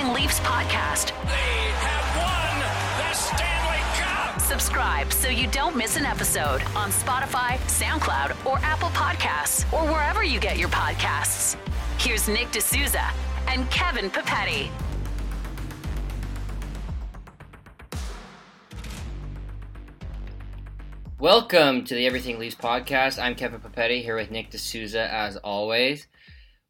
Everything Leafs podcast. They have won the Stanley Cup! Subscribe so you don't miss an episode on Spotify, SoundCloud, or Apple Podcasts, or wherever you get your podcasts. Here's Nick D'Souza and Kevin Papetti. Welcome to the Everything Leafs podcast. I'm Kevin Papetti here with Nick D'Souza as always.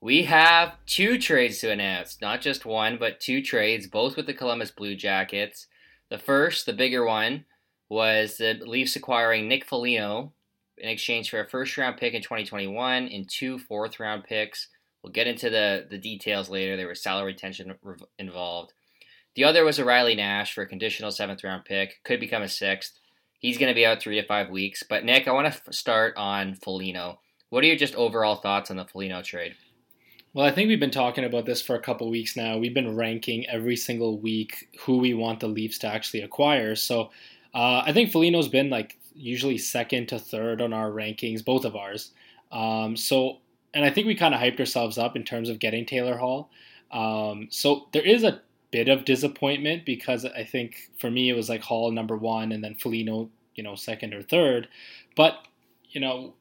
We have two trades to announce, not just one, but two trades, both with the Columbus Blue Jackets. The first, the bigger one, was the Leafs acquiring Nick Foligno in exchange for a first round pick in 2021 and two fourth round picks. We'll get into the, the details later. There was salary retention involved. The other was a Riley Nash for a conditional seventh round pick, could become a sixth. He's going to be out three to five weeks. But Nick, I want to start on Foligno. What are your just overall thoughts on the Foligno trade? Well, I think we've been talking about this for a couple weeks now. We've been ranking every single week who we want the Leafs to actually acquire. So uh, I think Foligno's been like usually second to third on our rankings, both of ours. Um, so, and I think we kind of hyped ourselves up in terms of getting Taylor Hall. Um, so there is a bit of disappointment because I think for me it was like Hall number one and then Foligno, you know, second or third. But you know,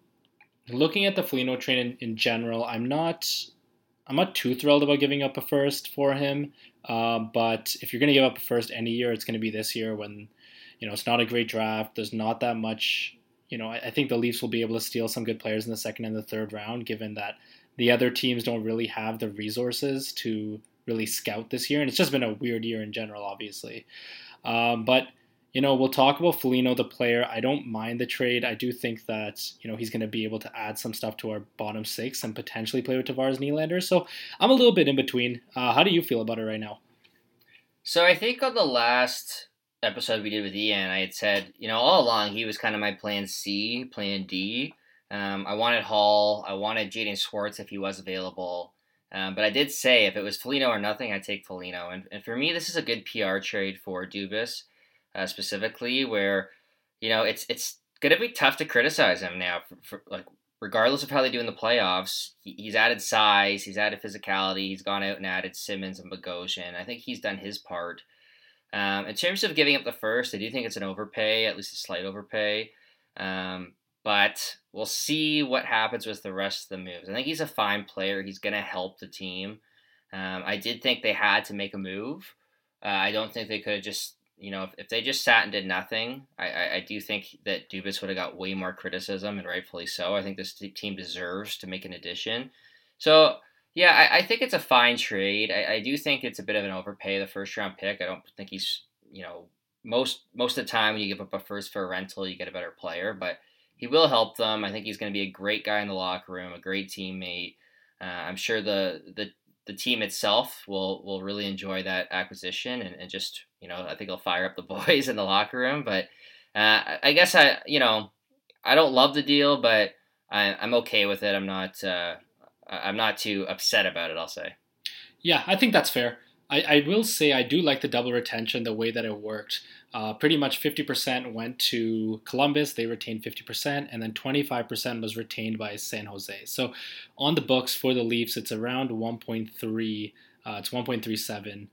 looking at the Foligno train in, in general, I'm not I'm not too thrilled about giving up a first for him. Uh, but if you're going to give up a first any year, it's going to be this year when you know it's not a great draft. There's not that much. You know, I, I think the Leafs will be able to steal some good players in the second and the third round, given that the other teams don't really have the resources to really scout this year, and it's just been a weird year in general, obviously. Um, but you know, we'll talk about Foligno, the player. I don't mind the trade. I do think that you know he's going to be able to add some stuff to our bottom six and potentially play with Tavares Nylander. So I'm a little bit in between. Uh, how do you feel about it right now? So I think on the last episode we did with Ian, I had said, you know, all along he was kind of my plan C, plan D. Um, I wanted Hall. I wanted Jaden Schwartz if he was available. Um, but I did say if it was Foligno or nothing, I'd take Foligno. And, and for me, this is a good PR trade for Dubas uh, specifically, where you know it's it's going to be tough to criticize him now. For, for, like regardless of how they do in the playoffs, he, he's added size, he's added physicality, he's gone out and added Simmonds and Bogosian. I think he's done his part. Um, in terms of giving up the first, I do think it's an overpay, at least a slight overpay. Um, but we'll see what happens with the rest of the moves. I think he's a fine player. He's going to help the team. Um, I did think they had to make a move. Uh, I don't think they could have just, you know, if, if they just sat and did nothing, I, I, I do think that Dubas would have got way more criticism, and rightfully so. I think this team deserves to make an addition. So, yeah, I, I think it's a fine trade. I, I do think it's a bit of an overpay, the first round pick. I don't think he's, you know, most most of the time when you give up a first for a rental, you get a better player, but he will help them. I think he's going to be a great guy in the locker room, a great teammate. Uh, I'm sure the, the the team itself will will really enjoy that acquisition and, and just you know I think he'll fire up the boys in the locker room. But uh, I guess I you know I don't love the deal, but I, I'm okay with it. I'm not uh, I'm not too upset about it. I'll say. Yeah, I think that's fair. I, I will say I do like the double retention, the way that it worked. Uh, pretty much 50% went to Columbus, they retained 50%, and then 25% was retained by San Jose. So on the books for the Leafs, it's around 1.3, uh, it's 1.37,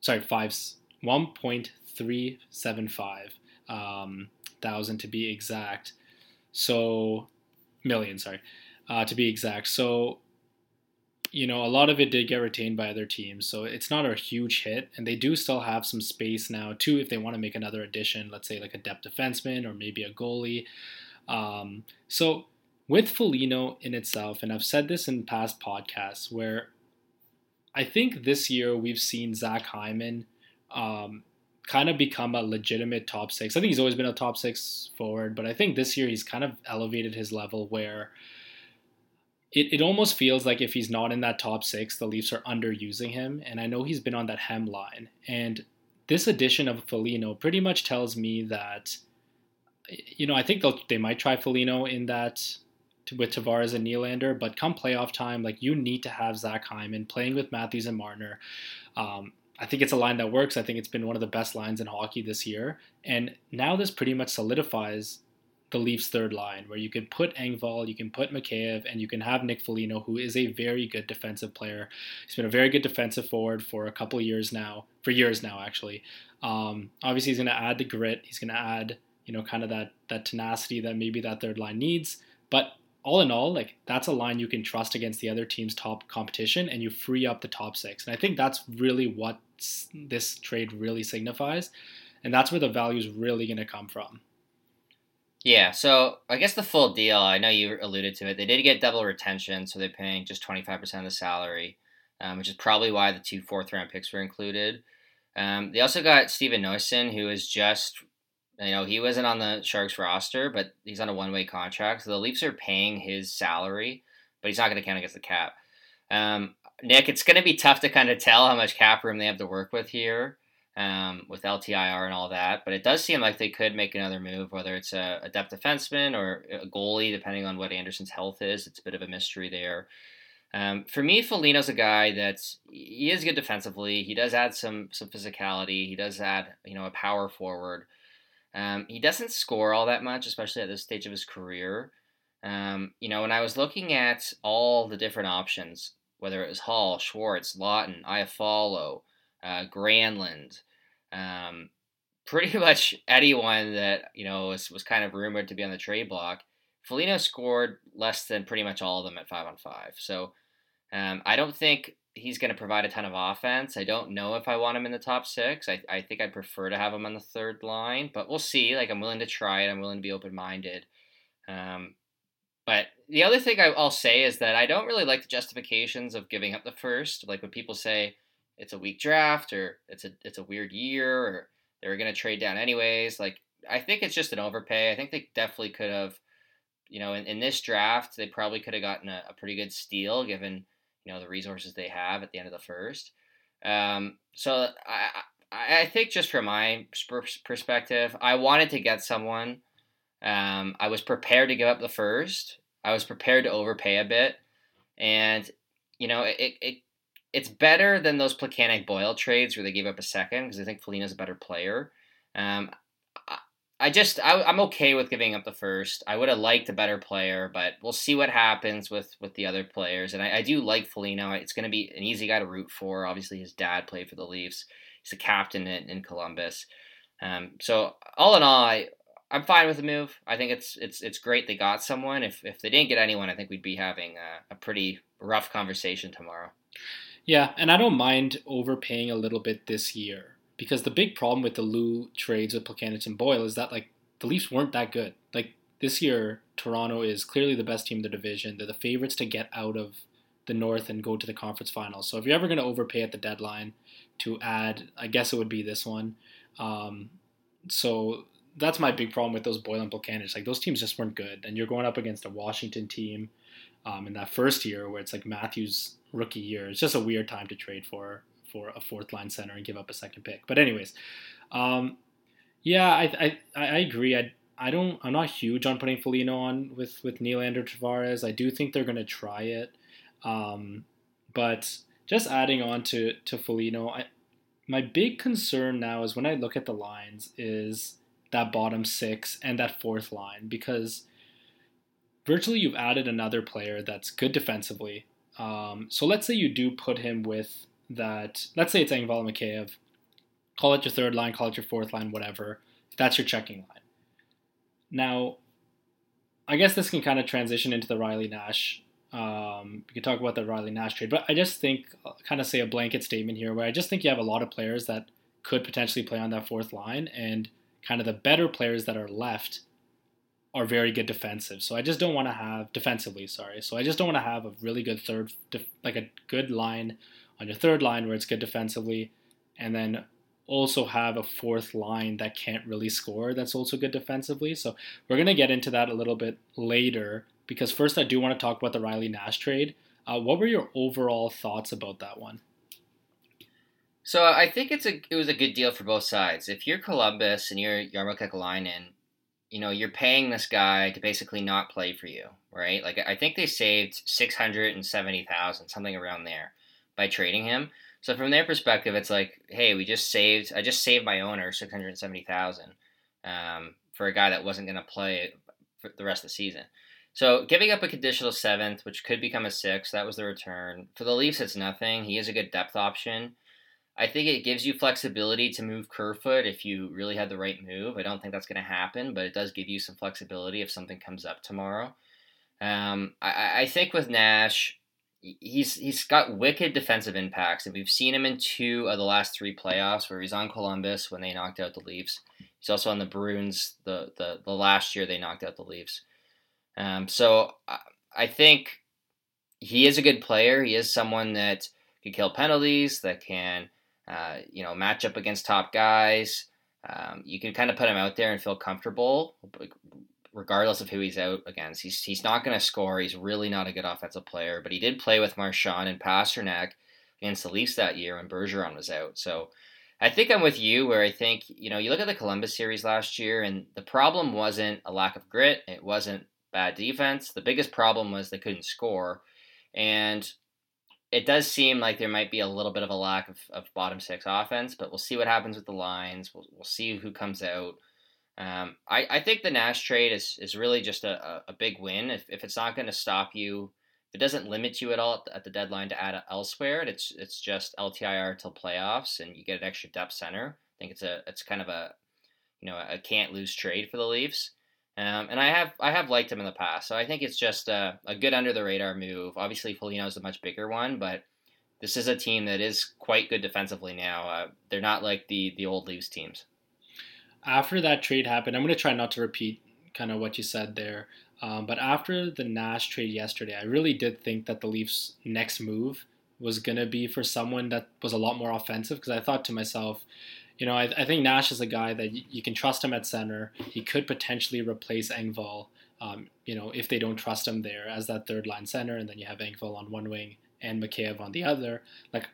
sorry, 5, 1.375 um, thousand to be exact. So, million, sorry, uh, to be exact. So you know, a lot of it did get retained by other teams, so it's not a huge hit. And they do still have some space now, too, if they want to make another addition, let's say like a depth defenseman or maybe a goalie. Um, so with Foligno in itself, and I've said this in past podcasts, where I think this year we've seen Zach Hyman um, kind of become a legitimate top six. I think he's always been a top six forward, but I think this year he's kind of elevated his level where it, it almost feels like if he's not in that top six, the Leafs are underusing him. And I know he's been on that hem line. And this addition of Foligno pretty much tells me that, you know, I think they'll, they might try Foligno in that with Tavares and Nylander, but come playoff time, like you need to have Zach Hyman playing with Matthews and Marner. Um, I think it's a line that works. I think it's been one of the best lines in hockey this year. And now this pretty much solidifies the Leafs third line, where you can put Engvall, you can put Mikheyev, and you can have Nick Foligno, who is a very good defensive player. He's been a very good defensive forward for a couple years now, for years now actually. Um, obviously, he's going to add the grit. He's going to add, you know, kind of that that tenacity that maybe that third line needs. But all in all, like that's a line you can trust against the other team's top competition, and you free up the top six. And I think that's really what this trade really signifies, and that's where the value is really going to come from. Yeah, so I guess the full deal, I know you alluded to it. They did get double retention, so they're paying just 25% of the salary, um, which is probably why the two fourth round picks were included. Um, they also got Stefan Noesen, who is just, you know, he wasn't on the Sharks roster, but he's on a one way contract. So the Leafs are paying his salary, but he's not going to count against the cap. Um, Nick, it's going to be tough to kind of tell how much cap room they have to work with here um, with LTIR and all that. But it does seem like they could make another move, whether it's a, a depth defenseman or a goalie, depending on what Andersen's health is. It's a bit of a mystery there. Um, for me, Foligno's a guy that's he is good defensively. He does add some some physicality. He does add you know a power forward. Um, he doesn't score all that much, especially at this stage of his career. Um, you know, when I was looking at all the different options, whether it was Hall, Schwartz, Lawton, Iafallo, uh, Granlund, um, pretty much anyone that you know was, was kind of rumored to be on the trade block. Foligno scored less than pretty much all of them at five on five. So um, I don't think he's going to provide a ton of offense. I don't know if I want him in the top six. I, I think I'd prefer to have him on the third line, but we'll see. Like I'm willing to try it. I'm willing to be open minded. Um, but the other thing I, will say is that I don't really like the justifications of giving up the first. Like when people say, it's a weak draft or it's a it's a weird year or they were going to trade down anyways. Like I think it's just an overpay. I think they definitely could have, you know, in, in this draft they probably could have gotten a, a, pretty good steal given you know the resources they have at the end of the first. Um, so I I think just from my perspective, I wanted to get someone. Um, I was prepared to give up the first. I was prepared to overpay a bit, and you know it, it it's better than those Plekanec Boyle trades where they gave up a second because I think Foligno's a better player. Um, I, just I, am okay with giving up the first. I would have liked a better player, but we'll see what happens with with the other players. And I, I do like Foligno. It's going to be an easy guy to root for. Obviously, his dad played for the Leafs. He's the captain in, in Columbus. Um, so all in all, I, I'm fine with the move. I think it's it's it's great they got someone. If if they didn't get anyone, I think we'd be having a, a pretty rough conversation tomorrow. Yeah, and I don't mind overpaying a little bit this year because the big problem with the Lou trades with Plekanec and Boyle is that like the Leafs weren't that good. Like this year, Toronto is clearly the best team in the division. They're the favorites to get out of the North and go to the conference finals. So if you're ever going to overpay at the deadline to add, I guess it would be this one. Um, so that's my big problem with those Boyle and Plekanec. Like those teams just weren't good, and you're going up against a Washington team um, in that first year where it's like Matthews rookie year. It's just a weird time to trade for for a fourth line center and give up a second pick. But anyways, um, yeah, I, I I agree. I I don't I'm not huge on putting Foligno on with with Nylander Tavares. I do think they're gonna try it, um, but just adding on to to Foligno, I, my big concern now is when I look at the lines is that bottom six and that fourth line because virtually you've added another player that's good defensively um, so let's say you do put him with that. Let's say it's Engvall Mikheyev. Call it your third line, call it your fourth line, whatever. That's your checking line. Now, I guess this can kind of transition into the Riley Nash. Um, we can talk about the Riley Nash trade, but I just think, I'll kind of say a blanket statement here, where I just think you have a lot of players that could potentially play on that fourth line, and kind of the better players that are left are very good defensive. So I just don't want to have defensively, sorry. So I just don't want to have a really good third, like a good line on your third line where it's good defensively, and then also have a fourth line that can't really score that's also good defensively. So we're gonna get into that a little bit later because first I do want to talk about the Riley Nash trade. Uh, what were your overall thoughts about that one? So I think it's a it was a good deal for both sides. If you're Columbus and you're Jarmo Kekalainen, you know, you're paying this guy to basically not play for you, right? Like I think they saved six hundred and seventy thousand, something around there, by trading him. So from their perspective, it's like, hey, we just saved. I just saved my owner six hundred seventy thousand um, for a guy that wasn't going to play for the rest of the season. So giving up a conditional seventh, which could become a sixth, that was the return. For the Leafs, it's nothing. He is a good depth option. I think it gives you flexibility to move Kerfoot if you really had the right move. I don't think that's going to happen, but it does give you some flexibility if something comes up tomorrow. Um, I, I think with Nash, he's he's got wicked defensive impacts, and we've seen him in two of the last three playoffs where he's on Columbus when they knocked out the Leafs. He's also on the Bruins the the, the last year they knocked out the Leafs. Um, so I, I think he is a good player. He is someone that can kill penalties, that can uh, you know match up against top guys. Um, you can kind of put him out there and feel comfortable, regardless of who he's out against. He's he's not going to score. He's really not a good offensive player, but he did play with Marchand and Pastrnak against the Leafs that year when Bergeron was out. So I think I'm with you where I think, you know, you look at the Columbus series last year and the problem wasn't a lack of grit, it wasn't bad defense. The biggest problem was they couldn't score. And it does seem like there might be a little bit of a lack of, of bottom six offense, but we'll see what happens with the lines. We'll, we'll see who comes out. Um, I, I think the Nash trade is, is really just a, a big win. If, if it's not going to stop you, if it doesn't limit you at all at the, deadline to add elsewhere, it's it's just LTIR till playoffs, and you get an extra depth center. I think it's a it's kind of a you know a can't lose trade for the Leafs. Um, and I have I have liked him in the past, so I think it's just a, a good under the radar move. Obviously, Foligno is a much bigger one, but this is a team that is quite good defensively now. Uh, they're not like the the old Leafs teams after that trade happened, I'm going to try not to repeat kind of what you said there. Um, but after the Nash trade yesterday, I really did think that the Leafs' next move was going to be for someone that was a lot more offensive because I thought to myself, you know, I, I, think Nash is a guy that y- you can trust him at center. He could potentially replace Engvall, um, you know, if they don't trust him there as that third line center, and then you have Engvall on one wing and Mikheyev on the other. Like,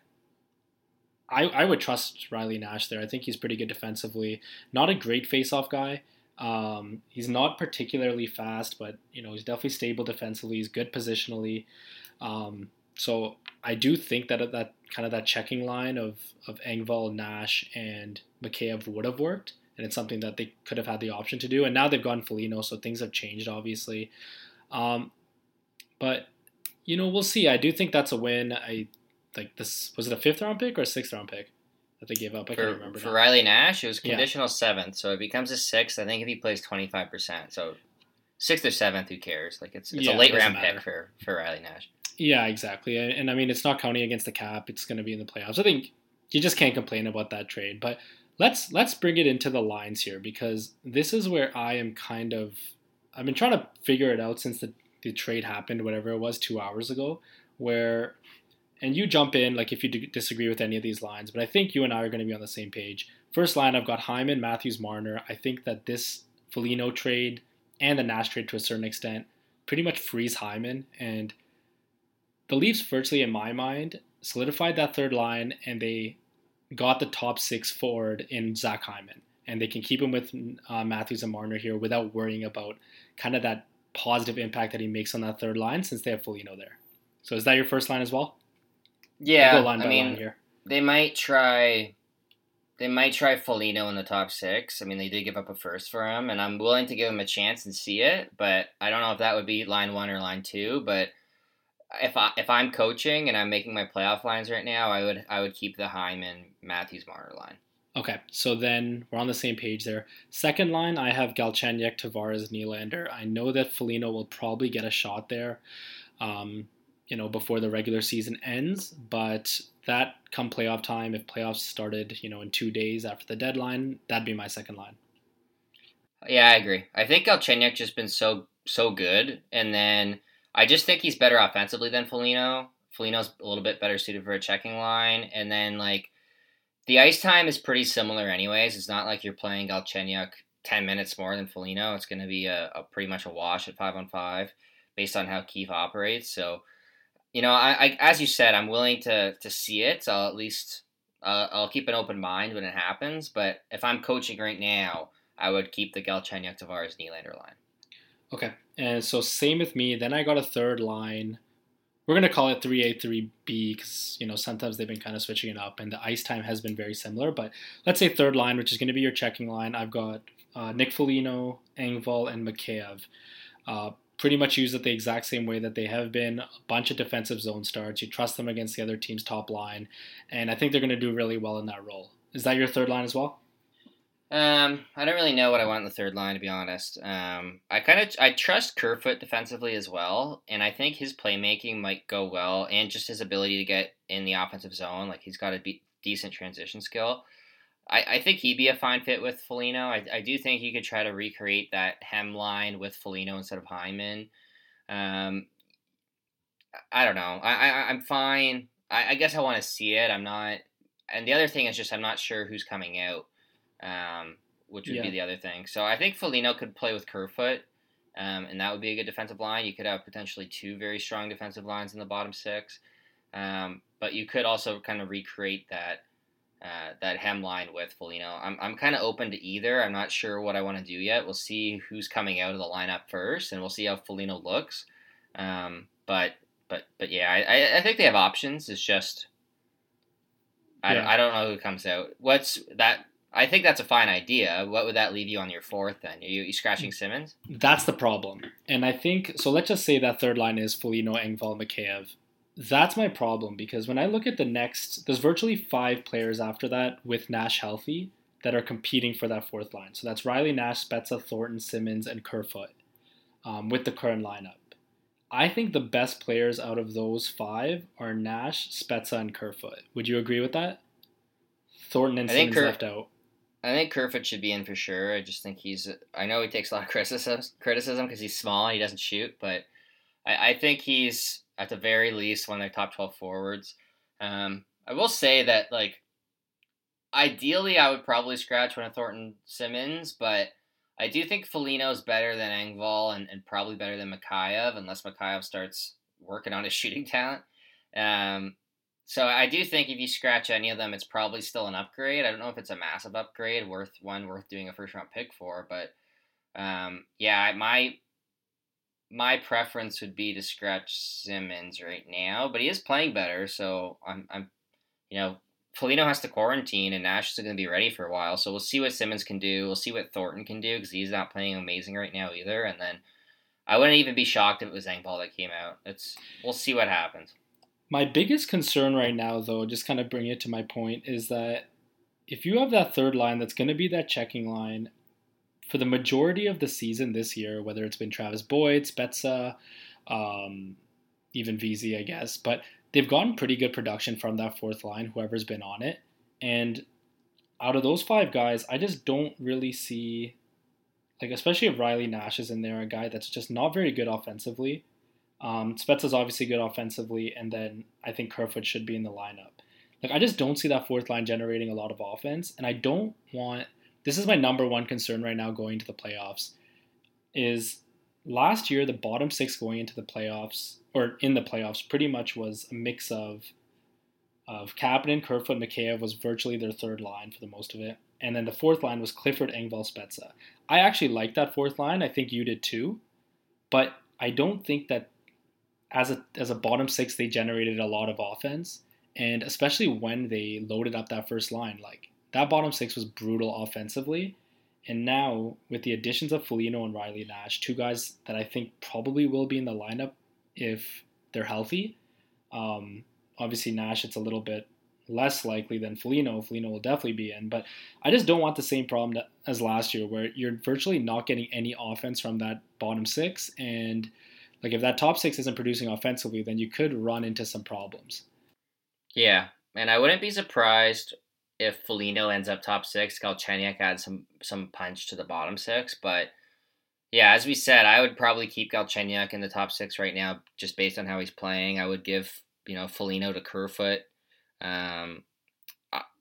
I, I would trust Riley Nash there. I think he's pretty good defensively. Not a great face-off guy. Um, he's not particularly fast, but you know he's definitely stable defensively. He's good positionally. Um, so I do think that that kind of that checking line of of Engvall, Nash, and Mikheyev would have worked, and it's something that they could have had the option to do. And now they've gone Foligno, so things have changed obviously. Um, but you know we'll see. I do think that's a win. I like this was it a fifth round pick or a sixth round pick that they gave up? I for, can't remember. For now. Riley Nash, it was conditional yeah. seventh, so it becomes a sixth. I think if he plays twenty five percent, so sixth or seventh, who cares? Like it's it's yeah, a late round matter. pick for for Riley Nash. Yeah, exactly. And, and I mean, it's not counting against the cap. It's going to be in the playoffs. I think you just can't complain about that trade. But let's let's bring it into the lines here because this is where I am kind of I've been trying to figure it out since the, the trade happened, whatever it was, two hours ago, where and you jump in like if you disagree with any of these lines, but I think you and I are going to be on the same page. First line, I've got Hyman, Matthews, Marner. I think that this Foligno trade and the Nash trade to a certain extent pretty much frees Hyman, and the Leafs virtually, in my mind, solidified that third line, and they got the top six forward in Zach Hyman, and they can keep him with uh, Matthews and Marner here without worrying about kind of that positive impact that he makes on that third line since they have Foligno there. So is that your first line as well? Yeah, I mean, they might try. They might try Foligno in the top six. I mean, they did give up a first for him, and I'm willing to give him a chance and see it. But I don't know if that would be line one or line two. But if I if I'm coaching and I'm making my playoff lines right now, I would I would keep the Hyman Matthews Marner line. Okay, so then we're on the same page there. Second line, I have Galchenyuk, Tavares, Nylander. I know that Foligno will probably get a shot there. Um, you know, before the regular season ends. But that come playoff time, if playoffs started, you know, in two days after the deadline, that'd be my second line. Yeah, I agree. I think Galchenyuk just been so so good, and then I just think he's better offensively than Foligno. Foligno's a little bit better suited for a checking line, and then like the ice time is pretty similar, anyways. It's not like you're playing Galchenyuk ten minutes more than Foligno. It's going to be a, a pretty much a wash at five on five, based on how Keefe operates. So you know, I, I, as you said, I'm willing to to see it. So I'll at least uh, I'll keep an open mind when it happens. But if I'm coaching right now, I would keep the Galchenyuk Tavares Nylander line. Okay, and so same with me. Then I got a third line. We're gonna call it three A three B because you know sometimes they've been kind of switching it up, and the ice time has been very similar. But let's say third line, which is gonna be your checking line. I've got uh, Nick Foligno, Engvall, and Mikheyev. Uh, pretty much use it the exact same way that they have been. A bunch of defensive zone starts. You trust them against the other team's top line, and I think they're going to do really well in that role. Is that your third line as well? Um, I don't really know what I want in the third line to be honest. Um, I kind of I trust Kerfoot defensively as well, and I think his playmaking might go well, and just his ability to get in the offensive zone. Like he's got a be- decent transition skill. I, I think he'd be a fine fit with Foligno. I, I do think he could try to recreate that hemline with Foligno instead of Hyman. Um, I don't know. I, I I'm fine. I, I guess I want to see it. I'm not. And the other thing is just I'm not sure who's coming out um, which would yeah. be the other thing. So I think Foligno could play with Kerfoot, um, and that would be a good defensive line. You could have potentially two very strong defensive lines in the bottom six, um, but you could also kind of recreate that uh, that hemline with Foligno. I'm, I'm kind of open to either. I'm not sure what I want to do yet. We'll see who's coming out of the lineup first, and we'll see how Foligno looks. Um, but but but yeah, I, I think they have options. It's just I, yeah. I don't know who comes out. What's that? I think that's a fine idea. What would that leave you on your fourth then? Are you, you scratching Simmonds? That's the problem. And I think so. Let's just say that third line is Foligno, Engvall, Mikheyev. That's my problem because when I look at the next, there's virtually five players after that with Nash healthy that are competing for that fourth line. So that's Riley Nash, Spezza, Thornton, Simmonds, and Kerfoot um, with the current lineup. I think the best players out of those five are Nash, Spezza, and Kerfoot. Would you agree with that? Thornton and I Simmonds Ker- left out. I think Kerfoot should be in for sure. I just think he's. I know he takes a lot of criticism criticism because he's small and he doesn't shoot, but I, I think he's at the very least one of the top twelve forwards. Um, I will say that like ideally I would probably scratch one of Thornton Simmonds, but I do think is better than Engvall and, and probably better than Mikheyev unless Mikheyev starts working on his shooting talent. Um, so I do think if you scratch any of them, it's probably still an upgrade. I don't know if it's a massive upgrade, worth one worth doing a first round pick for, but um, yeah, my my preference would be to scratch Simmonds right now, but he is playing better, so I'm I'm you know Foligno has to quarantine and Nash is going to be ready for a while, so we'll see what Simmonds can do. We'll see what Thornton can do because he's not playing amazing right now either, and then. I wouldn't even be shocked if it was Engvall that came out. It's we'll see what happens. My biggest concern right now, though, just kind of bring it to my point, is that if you have that third line that's going to be that checking line for the majority of the season this year, whether it's been Travis Boyd, Spezza, um, even Vesey, I guess, but they've gotten pretty good production from that fourth line, whoever's been on it. And out of those five guys, I just don't really see, like, especially if Riley Nash is in there, a guy that's just not very good offensively. Um, Spezza's obviously good offensively, and then I think Kerfoot should be in the lineup. Like I just don't see that fourth line generating a lot of offense, and I don't want. This is my number one concern right now going to the playoffs. Is last year the bottom six going into the playoffs or in the playoffs pretty much was a mix of of Kapanen, Kerfoot, Mikheyev was virtually their third line for the most of it, and then the fourth line was Clifford, Engvall, Spezza. I actually like that fourth line. I think you did too, but I don't think that as a as a bottom six, they generated a lot of offense, and especially when they loaded up that first line, like that bottom six was brutal offensively. And now with the additions of Foligno and Riley Nash, two guys that I think probably will be in the lineup if they're healthy. Um, obviously Nash, it's a little bit less likely than Foligno. Foligno will definitely be in, but I just don't want the same problem as last year, where you're virtually not getting any offense from that bottom six, and like if that top six isn't producing offensively, then you could run into some problems. Yeah, and I wouldn't be surprised if Foligno ends up top six. Galchenyuk adds some some punch to the bottom six, but yeah, as we said, I would probably keep Galchenyuk in the top six right now, just based on how he's playing. I would give you know Foligno to Kerfoot. Um,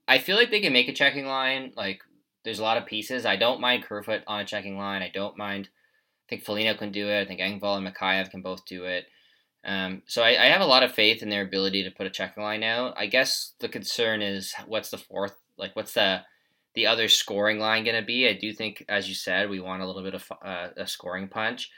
I feel like they can make a checking line. Like there's a lot of pieces. I don't mind Kerfoot on a checking line. I don't mind I think Foligno can do it. I think Engvall and Mikheyev can both do it. Um, so I, I, have a lot of faith in their ability to put a checking line out. I guess the concern is what's the fourth, like what's the the other scoring line going to be? I do think, as you said, we want a little bit of uh, a scoring punch.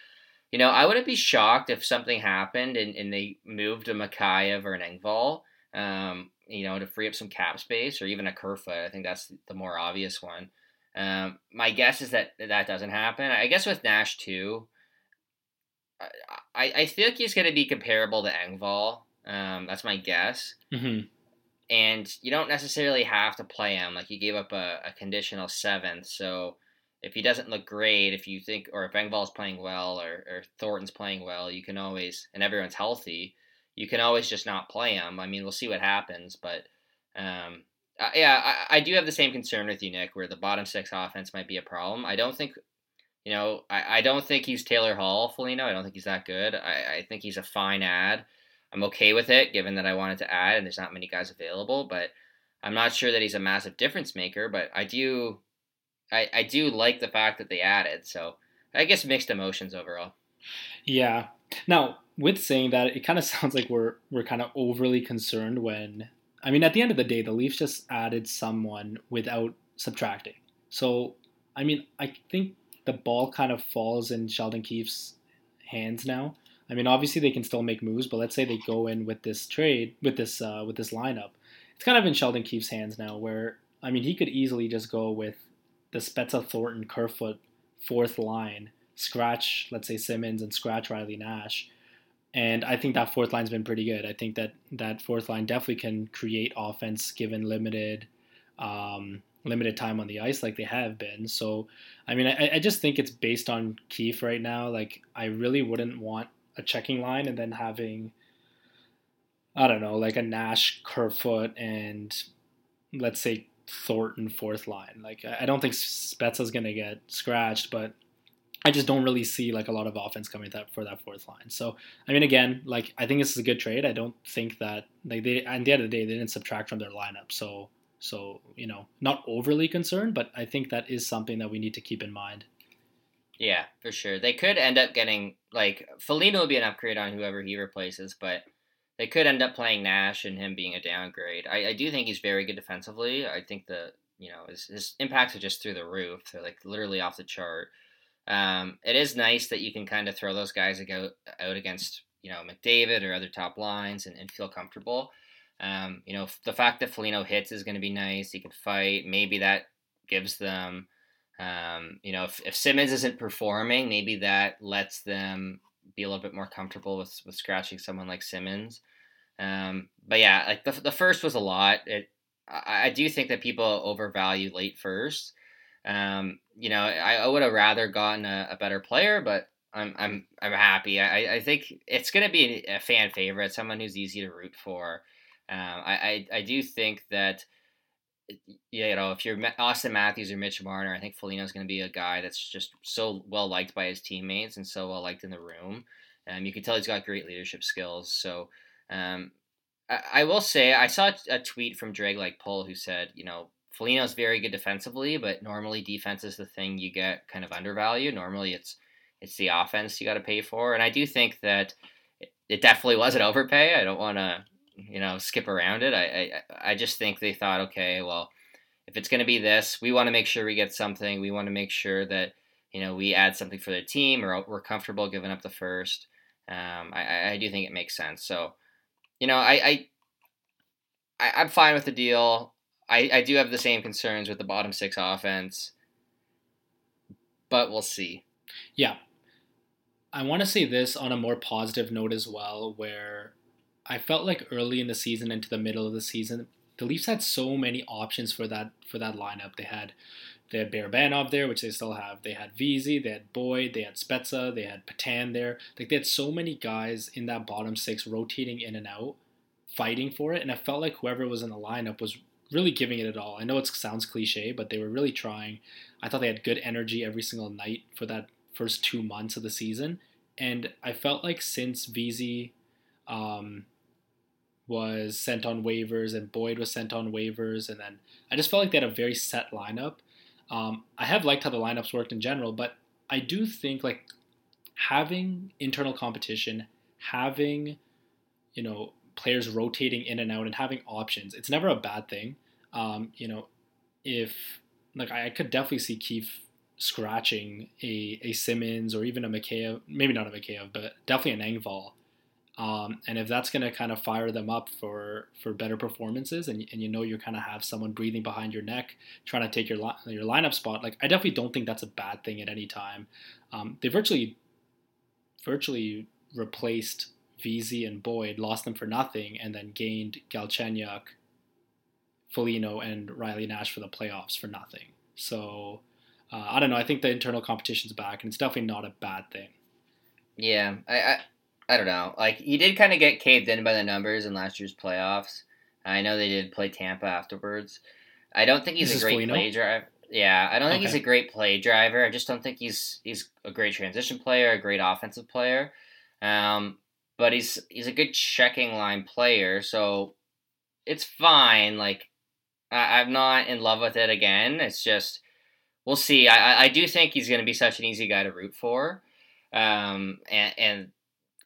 You know, I wouldn't be shocked if something happened and, and they moved a Mikheyev or an Engvall, um, you know, to free up some cap space or even a Kerfoot. I think that's the more obvious one. Um, my guess is that that doesn't happen. I guess with Nash too. I, I feel like he's going to be comparable to Engvall. Um, that's my guess. Mm-hmm. And you don't necessarily have to play him. Like, he gave up a, a conditional seventh. So if he doesn't look great, if you think, or if Engvall's playing well or, or Thornton's playing well, you can always, and everyone's healthy, you can always just not play him. I mean, we'll see what happens. But um, uh, yeah, I, I do have the same concern with you, Nick, where the bottom six offense might be a problem. I don't think you know, I, I don't think he's Taylor Hall, Foligno. I don't think he's that good. I, I think he's a fine ad. I'm okay with it, given that I wanted to add and there's not many guys available. But I'm not sure that he's a massive difference maker. But I do, I, I do like the fact that they added. So I guess mixed emotions overall. Yeah. Now, with saying that, it kind of sounds like we're we're kind of overly concerned when I mean, at the end of the day, the Leafs just added someone without subtracting. So, I mean, I think the ball kind of falls in Sheldon Keefe's hands now. I mean, obviously they can still make moves, but let's say they go in with this trade, with this uh, with this lineup, it's kind of in Sheldon Keefe's hands now. Where I mean, he could easily just go with the Spezza, Thornton, Kerfoot fourth line, scratch, let's say Simmonds and scratch Riley Nash. And I think that fourth line's been pretty good. I think that that fourth line definitely can create offense given limited um, limited time on the ice like they have been. So, I mean, I, I just think it's based on Keefe right now. Like, I really wouldn't want a checking line and then having, I don't know, like a Nash, Kerfoot, and let's say Thornton fourth line. Like, I don't think Spezza's going to get scratched, but I just don't really see like a lot of offense coming that for that fourth line. So I mean, again, like I think this is a good trade. I don't think that like they at the end of the day they didn't subtract from their lineup. So so, you know, not overly concerned, but I think that is something that we need to keep in mind. Yeah, for sure. They could end up getting like Foligno will be an upgrade on whoever he replaces, but they could end up playing Nash and him being a downgrade. I, I do think he's very good defensively. I think the you know his, his impacts are just through the roof. They're like literally off the chart. Um, it is nice that you can kind of throw those guys out, out against you know McDavid or other top lines and, and feel comfortable. Um, you know, the fact that Foligno hits is going to be nice. He can fight. Maybe that gives them, um, you know, if, if Simmonds isn't performing, maybe that lets them be a little bit more comfortable with, with scratching someone like Simmonds. Um, but yeah, like the, the first was a lot. It, I, I do think that people overvalue late first. Um, you know, I, I would have rather gotten a, a, better player, but I'm I'm I'm happy. I, I think it's going to be a fan favorite, someone who's easy to root for. Um, I, I, I do think that you know if you're Auston Matthews or Mitch Marner, I think Foligno is going to be a guy that's just so well liked by his teammates and so well liked in the room. Um, you can tell he's got great leadership skills. So um, I, I will say I saw a tweet from Draglikepull who said, you know, is very good defensively, but normally defense is the thing you get kind of undervalued. Normally it's it's the offense you got to pay for, and I do think that it definitely was an overpay. I don't want to you know skip around it. I I, I just think they thought, okay, well, if it's going to be this, we want to make sure we get something. We want to make sure that you know we add something for the team, or we're comfortable giving up the first. Um, I I do think it makes sense. So, you know, I I, I am fine with the deal. I I do have the same concerns with the bottom six offense, but we'll see. Yeah. I want to say this on a more positive note as well, where I felt like early in the season into the middle of the season, the Leafs had so many options for that for that lineup. They had they had Barabanov there, which they still have. They had Vesey, they had Boyd, they had Spezza, they had Petan there. Like they had so many guys in that bottom six rotating in and out, fighting for it. And I felt like whoever was in the lineup was really giving it at all. I know it sounds cliche, but they were really trying. I thought they had good energy every single night for that first two months of the season. And I felt like since Vesey um, was sent on waivers and Boyd was sent on waivers. And then I just felt like they had a very set lineup. Um, I have liked how the lineups worked in general, but I do think like having internal competition, having, you know, players rotating in and out and having options, it's never a bad thing. Um, you know, if like I, could definitely see Keefe scratching a, a Simmonds or even a Mikheyev, maybe not a Mikheyev, but definitely an Engvall um, and if that's going to kind of fire them up for for better performances, and, and you know you kind of have someone breathing behind your neck trying to take your li- your lineup spot, like I definitely don't think that's a bad thing at any time. Um, they virtually virtually replaced Vesey and Boyd, lost them for nothing, and then gained Galchenyuk, Foligno, and Riley Nash for the playoffs for nothing. So uh, I don't know. I think the internal competition's back, and it's definitely not a bad thing. Yeah, I, I don't know. Like he did kind of get caved in by the numbers in last year's playoffs. I know they did play Tampa afterwards. I don't think he's a great play driver. Yeah, I don't think he's a great play driver. I just don't think he's he's a great transition player, a great offensive player. Um, but he's he's a good checking line player, so it's fine. Like I, I'm not in love with it again. It's just we'll see. I I- I do think he's going to be such an easy guy to root for, um, and and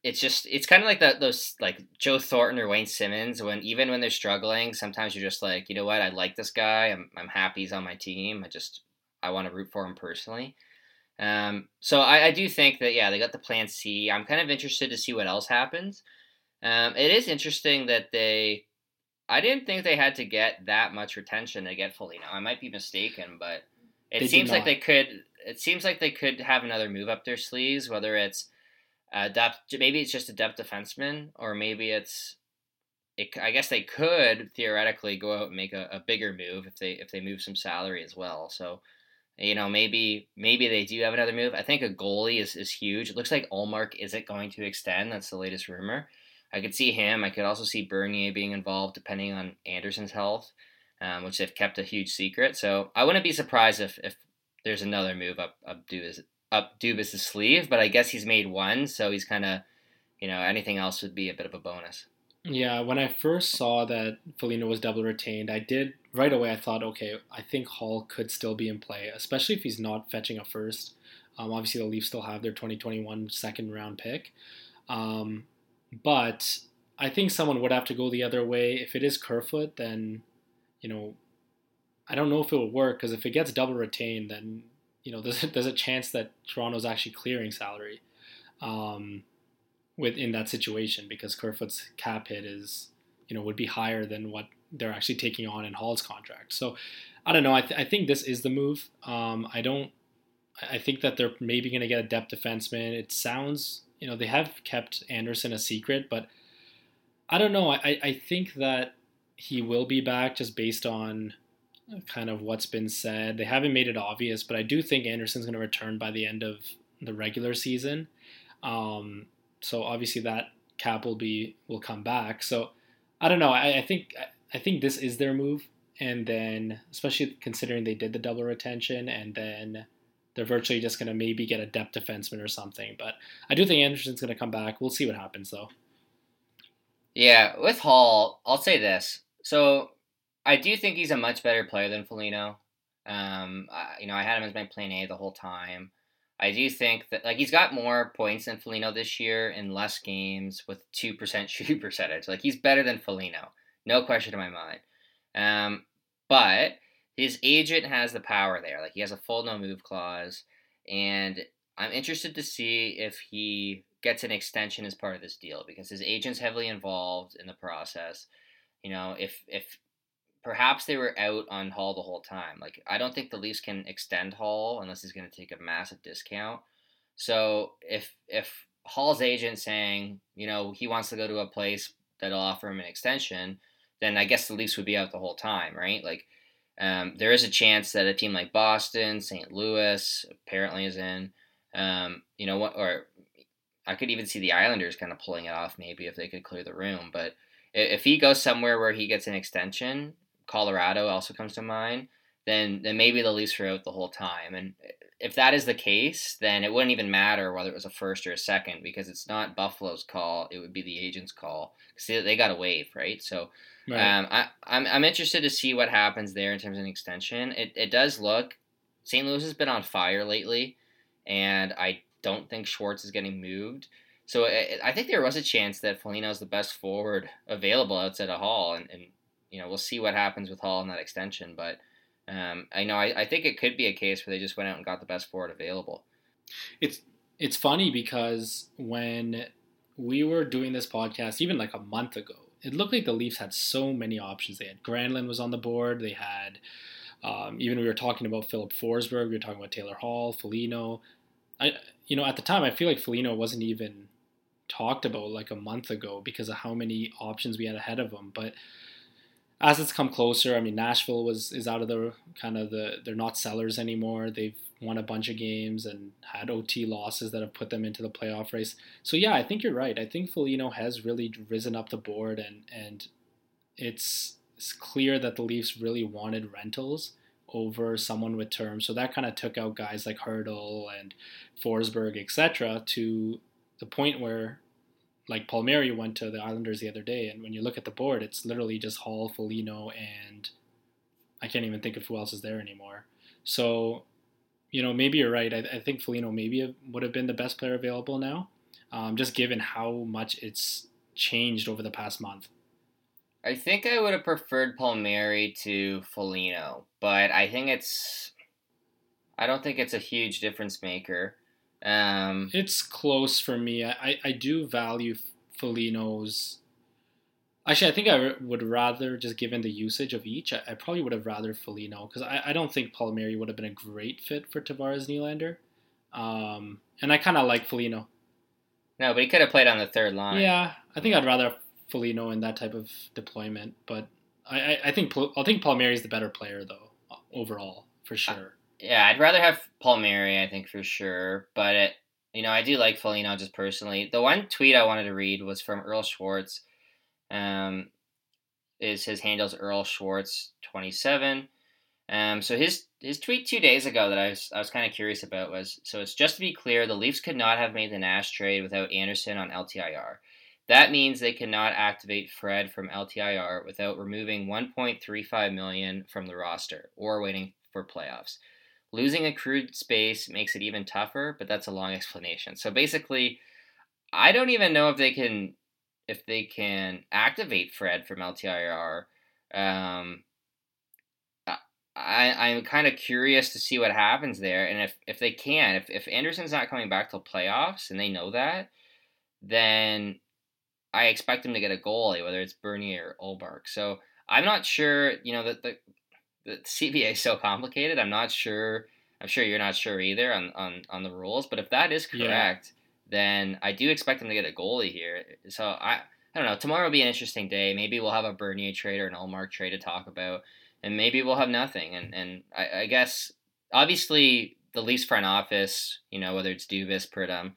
it's just it's kind of like that those like Joe Thornton or Wayne Simmonds when even when they're struggling, sometimes you're just like, you know what, I like this guy. I'm I'm happy he's on my team. I just I want to root for him personally. Um, so I, I do think that yeah, they got the plan C. I'm kind of interested to see what else happens. Um, it is interesting that they. I didn't think they had to get that much retention to get Foligno. I might be mistaken, but it They seems like they could. It seems like they could have another move up their sleeves, whether it's uh, depth. Maybe it's just a depth defenseman, or maybe it's. It, I guess they could theoretically go out and make a, a bigger move if they if they move some salary as well. So, you know, maybe maybe they do have another move. I think a goalie is, is huge. It looks like Allmark isn't going to extend. That's the latest rumor. I could see him. I could also see Bernier being involved, depending on Andersen's health, um, which they've kept a huge secret. So I wouldn't be surprised if, if there's another move up up Dubas up Dubas' sleeve. But I guess he's made one, so he's kind of, you know, anything else would be a bit of a bonus. Yeah, when I first saw that Foligno was double retained, I did right away. I thought, okay, I think Hall could still be in play, especially if he's not fetching a first. Um, obviously, the Leafs still have their 2021 second round pick, um, but I think someone would have to go the other way. If it is Kerfoot, then you know, I don't know if it will work because if it gets double retained, then you know, there's there's a chance that Toronto's actually clearing salary. Um, with in that situation because Kerfoot's cap hit is you know would be higher than what they're actually taking on in Hall's contract. So I don't know. I, th- I think this is the move. Um, I don't. I think that they're maybe going to get a depth defenseman. It sounds you know they have kept Andersen a secret, but I don't know. I I think that he will be back just based on kind of what's been said. They haven't made it obvious, but I do think Andersen's going to return by the end of the regular season. Um, so obviously that cap will be will come back. So I don't know. I, I think I think this is their move, and then especially considering they did the double retention, and then they're virtually just going to maybe get a depth defenseman or something. But I do think Andersen's going to come back. We'll see what happens though. Yeah, with Hall, I'll say this. So I do think he's a much better player than Foligno. Um, I, you know, I had him as my plan A the whole time. I do think that like he's got more points than Foligno this year in less games with two percent shooting percentage. Like he's better than Foligno, no question in my mind. Um, but his agent has the power there. Like he has a full no move clause, and I'm interested to see if he gets an extension as part of this deal because his agent's heavily involved in the process. You know, if if perhaps they were out on Hall the whole time. Like I don't think the Leafs can extend Hall unless he's going to take a massive discount. So if if Hall's agent saying, you know, he wants to go to a place that'll offer him an extension, then I guess the Leafs would be out the whole time, right? Like um, there is a chance that a team like Boston, St. Louis, apparently is in, um, you know what, or I could even see the Islanders kind of pulling it off maybe if they could clear the room. But if he goes somewhere where he gets an extension, Colorado also comes to mind, then then maybe the Leafs are out the whole time. And if that is the case, then it wouldn't even matter whether it was a first or a second because it's not Buffalo's call; it would be the agent's call because they, got a waive, right? So um, I, I'm, I'm interested to see what happens there in terms of an extension. It, it does look St. Louis has been on fire lately, and I don't think Schwartz is getting moved. So I, I think there was a chance that Foligno is the best forward available outside of Hall, and, and you know we'll see what happens with Hall in that extension. But um, I know I, I think it could be a case where they just went out and got the best forward available. it's it's funny because when we were doing this podcast, even like a month ago, it looked like the Leafs had so many options. They had Granlund was on the board. They had um, even we were talking about Filip Forsberg. We were talking about Taylor Hall, Foligno. I you know at the time I feel like Foligno wasn't even talked about like a month ago because of how many options we had ahead of him. But as it's come closer, I mean Nashville was is out of the kind of the they're not sellers anymore. They've won a bunch of games and had OT losses that have put them into the playoff race. So yeah, I think you're right. I think Foligno has really risen up the board and and it's it's clear that the Leafs really wanted rentals over someone with terms. So that kind of took out guys like Hertl and Forsberg, etc., to the point where, like Palmieri went to the Islanders the other day, and when you look at the board, it's literally just Hall, Foligno, and I can't even think of who else is there anymore. So, you know, maybe you're right. I, I think Foligno maybe would have been the best player available now, um, just given how much it's changed over the past month. I think I would have preferred Palmieri to Foligno, but I think it's. I don't think it's a huge difference maker. Um, it's close for me. I, I do value Foligno's. Actually, I think I would rather, just given the usage of each, I, I probably would have rather Foligno because I, I don't think Palmieri would have been a great fit for Tavares Nylander. Um, and I kind of like Foligno. No, but he could have played on the third line. Yeah, I think I'd rather Foligno in that type of deployment. But I, I, I think I think Palmieri is the better player though overall for sure. Yeah, I'd rather have Palmieri, I think for sure. But it, you know, I do like Foligno just personally. The one tweet I wanted to read was from Earl Schwartz. Um, is his handles Earl Schwartz twenty seven. Um, so his his tweet two days ago that I was I was kind of curious about was so it's just to be clear the Leafs could not have made the Nash trade without Andersen on LTIR. That means they cannot activate Fred from LTIR without removing 1.35 million from the roster or waiting for playoffs. Losing accrued space makes it even tougher, but that's a long explanation. So basically, I don't even know if they can if they can activate Fred from LTIR. Um, I I'm kind of curious to see what happens there, and if if they can, if if Andersen's not coming back till playoffs, and they know that, then I expect him to get a goalie, whether it's Bernier or Ullmark. So I'm not sure. You know that the the CBA is so complicated. I'm not sure. I'm sure you're not sure either on on, on the rules. But if that is correct, yeah. then I do expect them to get a goalie here. So I I don't know. Tomorrow will be an interesting day. Maybe we'll have a Bernier trade or an Ullmark trade to talk about, and maybe we'll have nothing. And and I, I guess obviously the Leafs front office, you know, whether it's Dubas, Pridham,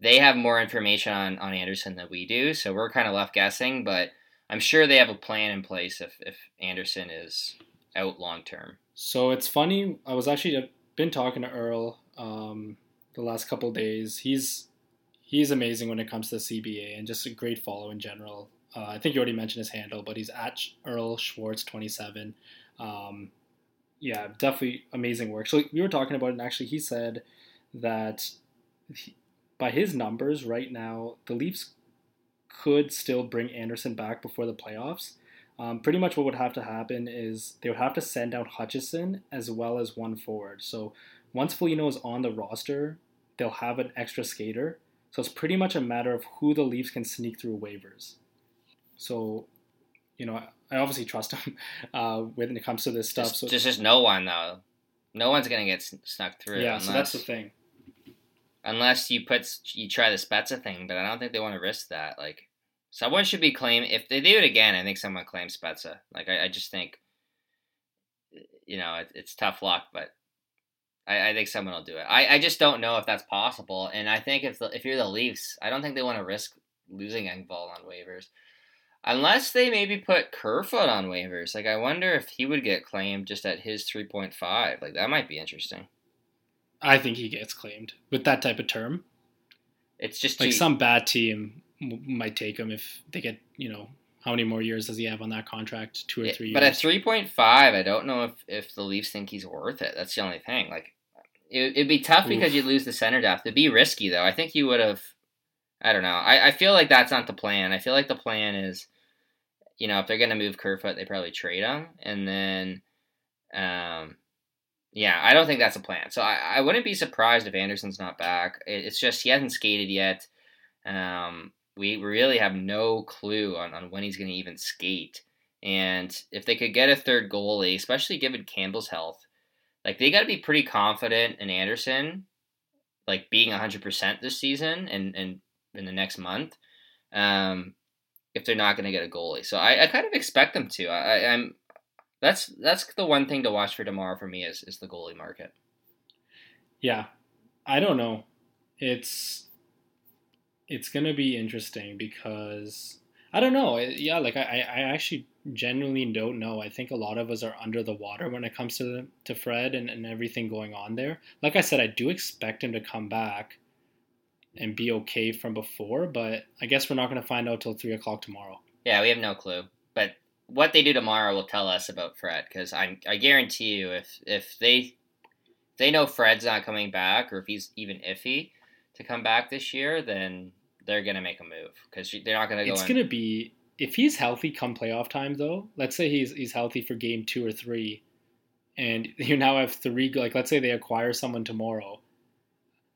they have more information on, on Andersen than we do, so we're kind of left guessing. But I'm sure they have a plan in place if, if Andersen is out long term. So it's funny. I was actually been talking to Earl um, the last couple days. He's he's amazing when it comes to CBA and just a great follow in general. Uh, I think you already mentioned his handle, but he's at Earl Schwartz twenty seven. Um, yeah, definitely amazing work. So we were talking about it, and actually he said that he, by his numbers right now, the Leafs could still bring Andersen back before the playoffs. Um, pretty much what would have to happen is they would have to send out Hutchinson as well as one forward. So once Foligno is on the roster, they'll have an extra skater. So it's pretty much a matter of who the Leafs can sneak through waivers. So, you know, I obviously trust him uh, when it comes to this stuff. Just, so just, just no one though. No one's gonna get snuck through. Yeah, unless, so that's the thing unless you put you try the Spezza thing, but I don't think they want to risk that. Like someone should be claim if they do it again. I think someone claims Spezza. Like I, I just think you know it, it's tough luck, but I, I think someone will do it. I, I just don't know if that's possible, and I think if the, if you're the Leafs, I don't think they want to risk losing Engvall on waivers. Unless they maybe put Kerfoot on waivers. Like I wonder if he would get claimed just at his three point five. Like that might be interesting. I think he gets claimed with that type of term. It's just like too... some bad team might take him if they get you know how many more years does he have on that contract? Two or three. Years. But at three point five, I don't know if if the Leafs think he's worth it. That's the only thing. Like it, would be tough because you'd lose the center depth. It'd be risky though. I think you would have. I don't know. I, I feel like that's not the plan. I feel like the plan is, you know, if they're gonna move Kerfoot, they probably trade him, and then, um, yeah, I don't think that's a plan. So I, I wouldn't be surprised if Andersen's not back. It's just he hasn't skated yet. Um, we really have no clue on, on when he's going to even skate. And if they could get a third goalie, especially given Campbell's health, like they got to be pretty confident in Andersen like being 100% this season and, and in the next month um, if they're not going to get a goalie. So I, I kind of expect them to. I, I'm that's that's the one thing to watch for tomorrow for me is is the goalie market. Yeah, I don't know. It's it's gonna be interesting because I don't know. Yeah, like I, I actually genuinely don't know. I think a lot of us are under the water when it comes to to Fred and, and everything going on there. Like I said, I do expect him to come back and be okay from before, but I guess we're not to find out till three o'clock tomorrow. Yeah, we have no clue. But what they do tomorrow will tell us about Fred because I I guarantee you if if they if they know Fred's not coming back or if he's even iffy to come back this year, then they're gonna make a move because they're not gonna go. It's in. gonna be if he's healthy come playoff time though. Let's say he's he's healthy for game two or three, and you now have three. Like let's say they acquire someone tomorrow.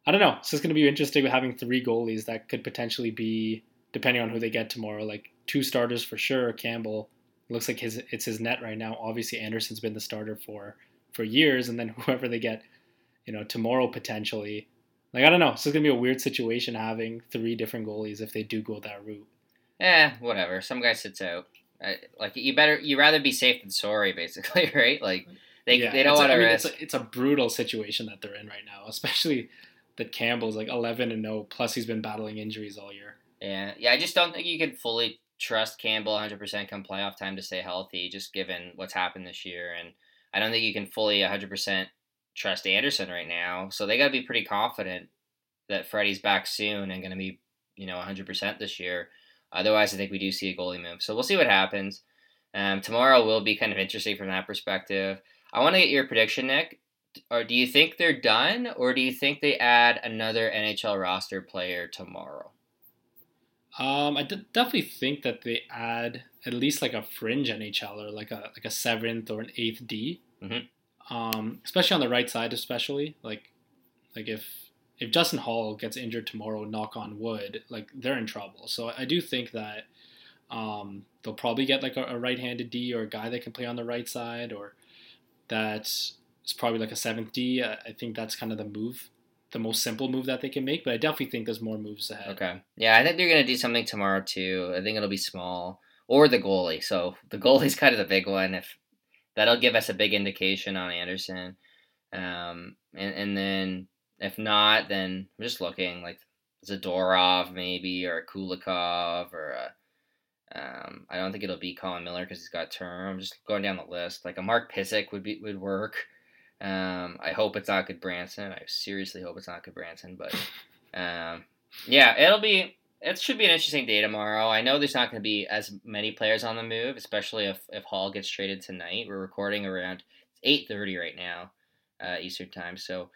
I don't know. It's just gonna be interesting with having three goalies that could potentially be depending on who they get tomorrow. Like two starters for sure. Campbell looks like his it's his net right now. Obviously Andersen's been the starter for for years, and then whoever they get, you know, tomorrow potentially like I don't know. It's just gonna be a weird situation having three different goalies if they do go that route. Eh, whatever. Some guy sits out. like you better you rather be safe than sorry, basically, right? Like they yeah, they don't want to risk. It's a, it's a brutal situation that they're in right now, especially that Campbell's like eleven and no. Plus he's been battling injuries all year. Yeah, yeah. I just don't think you can fully trust Campbell 100% come playoff time to stay healthy, just given what's happened this year, and I don't think you can fully 100% trust Andersen right now. So they got to be pretty confident that Freddie's back soon and going to be, you know, 100% this year. Otherwise, I think we do see a goalie move. So we'll see what happens. Um, tomorrow will be kind of interesting from that perspective. I want to get your prediction, Nick. Or do you think they're done, or do you think they add another NHL roster player tomorrow? Um, I d- definitely think that they add at least like a fringe NHL or like a like a seventh or an eighth D. Mm-hmm um, especially on the right side, especially like like if if Justin Holl gets injured tomorrow, knock on wood, like they're in trouble. So I do think that um, they'll probably get like a, a, right-handed D or a guy that can play on the right side, or that is probably like a seventh D. I, I think that's kind of the move, the most simple move that they can make. But I definitely think there's more moves ahead. Okay, yeah, I think they're gonna do something tomorrow too. I think it'll be small or the goalie. So the goalie's kind of the big one. If that'll give us a big indication on Andersen. Um, and, and then if not, then I'm just looking like Zadorov maybe or Kulikov or a. Um, I don't think it'll be Colin Miller because he's got term. I'm just going down the list. Like a Mark Pysyk would be would work. Um, I hope it's not Gudbranson. I seriously hope it's not Gudbranson, but um, yeah, it'll be it should be an interesting day tomorrow. I know there's not going to be as many players on the move, especially if, if Holl gets traded tonight. We're recording around eight thirty right now, uh, Eastern time. So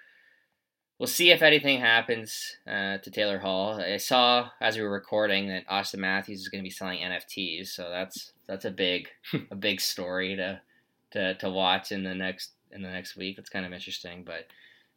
we'll see if anything happens uh, to Taylor Hall. I saw as we were recording that Auston Matthews is going to be selling NFTs, so that's that's a big a big story to to to watch in the next in the next week. It's kind of interesting, but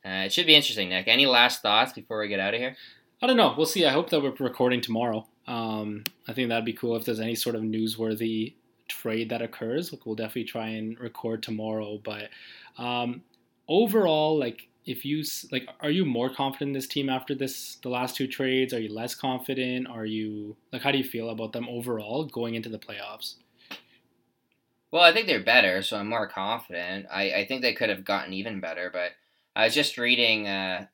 uh, it should be interesting. Nick, any last thoughts before we get out of here? I don't know. We'll see. I hope that we're recording tomorrow. Um, I think that'd be cool if there's any sort of newsworthy trade that occurs. We'll definitely try and record tomorrow. But um, overall, like if you like, are you more confident in this team after this the last two trades? Are you less confident? Are you like how do you feel about them overall going into the playoffs? Well, I think they're better, so I'm more confident. I, I think they could have gotten even better, but I was just reading uh,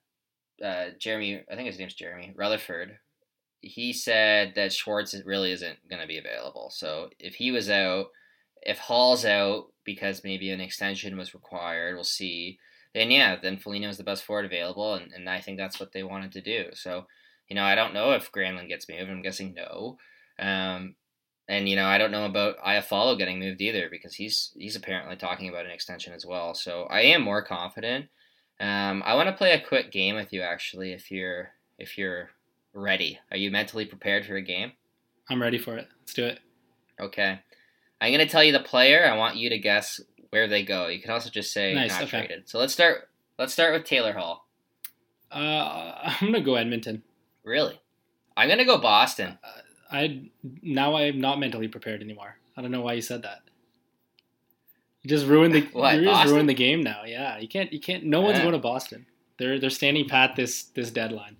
uh, Jeremy, I think his name's Jeremy Rutherford. He said that Schwartz really isn't going to be available. So if he was out, if Hall's out because maybe an extension was required, we'll see. Then yeah, then Foligno's the best forward available, and, and I think that's what they wanted to do. So, you know, I don't know if Granlund gets moved. I'm guessing no. Um, and you know, I don't know about Iafallo getting moved either because he's he's apparently talking about an extension as well. So I am more confident. Um, I want to play a quick game with you, actually. If you're if you're ready, are you mentally prepared for a game? I'm ready for it. Let's do it. Okay, I'm gonna tell you the player. I want you to guess where they go. You can also just say nice, not okay. traded. So let's start. Let's start with Taylor Hall. Uh, I'm gonna go Edmonton. Really? I'm gonna go Boston. Uh, I now I'm not mentally prepared anymore. I don't know why you said that. You just ruined the what, you just ruined the game now. Yeah, you can't you can't. No one's going to Boston. They're they're standing pat this this deadline.